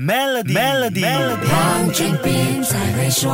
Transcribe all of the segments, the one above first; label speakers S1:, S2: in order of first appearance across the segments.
S1: Melody，Melody，让君边才会说。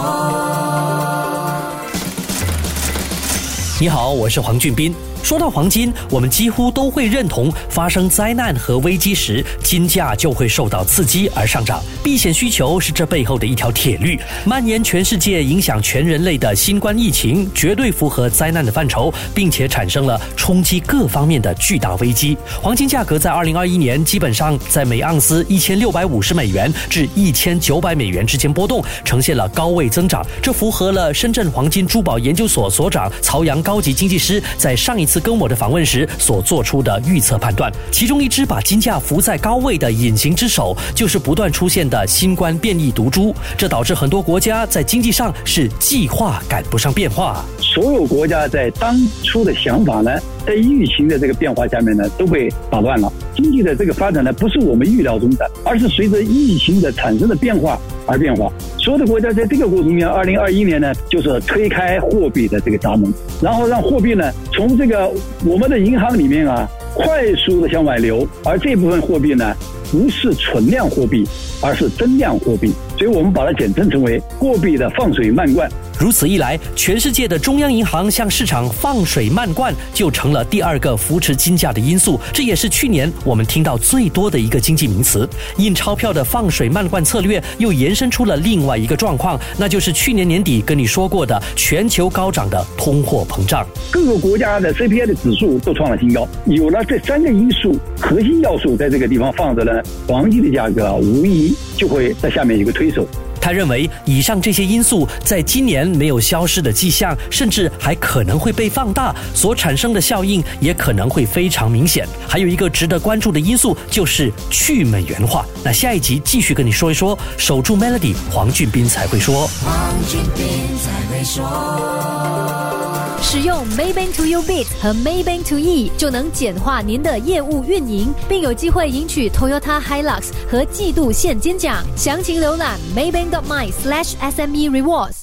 S1: 你好，我是黄俊斌。说到黄金，我们几乎都会认同，发生灾难和危机时，金价就会受到刺激而上涨。避险需求是这背后的一条铁律。蔓延全世界、影响全人类的新冠疫情，绝对符合灾难的范畴，并且产生了冲击各方面的巨大危机。黄金价格在二零二一年基本上在每盎司一千六百五十美元至一千九百美元之间波动，呈现了高位增长。这符合了深圳黄金珠宝研究所所长曹阳高级经济师在上一次。跟我的访问时所做出的预测判断，其中一只把金价浮在高位的隐形之手，就是不断出现的新冠变异毒株。这导致很多国家在经济上是计划赶不上变化。
S2: 所有国家在当初的想法呢，在疫情的这个变化下面呢，都被打乱了。经济的这个发展呢，不是我们预料中的，而是随着疫情的产生的变化而变化。所有的国家在这个过程中，二零二一年呢，就是推开货币的这个闸门，然后让货币呢从这个我们的银行里面啊快速的向外流，而这部分货币呢不是存量货币，而是增量货币，所以我们把它简称成为货币的放水漫灌。
S1: 如此一来，全世界的中央银行向市场放水漫灌，就成了第二个扶持金价的因素。这也是去年我们听到最多的一个经济名词。印钞票的放水漫灌策略，又延伸出了另外一个状况，那就是去年年底跟你说过的全球高涨的通货膨胀。
S2: 各个国家的 CPI 的指数都创了新高。有了这三个因素，核心要素在这个地方放着呢，黄金的价格无疑就会在下面有个推手。
S1: 他认为，以上这些因素在今年没有消失的迹象，甚至还可能会被放大，所产生的效应也可能会非常明显。还有一个值得关注的因素就是去美元化。那下一集继续跟你说一说，守住 Melody，黄俊斌才会说。黄俊斌才会
S3: 说。使用 Maybank to U Bit 和 Maybank to E 就能简化您的业务运营，并有机会赢取 Toyota Hilux 和季度现金奖。详情浏览 Maybank my SLASH SME Rewards。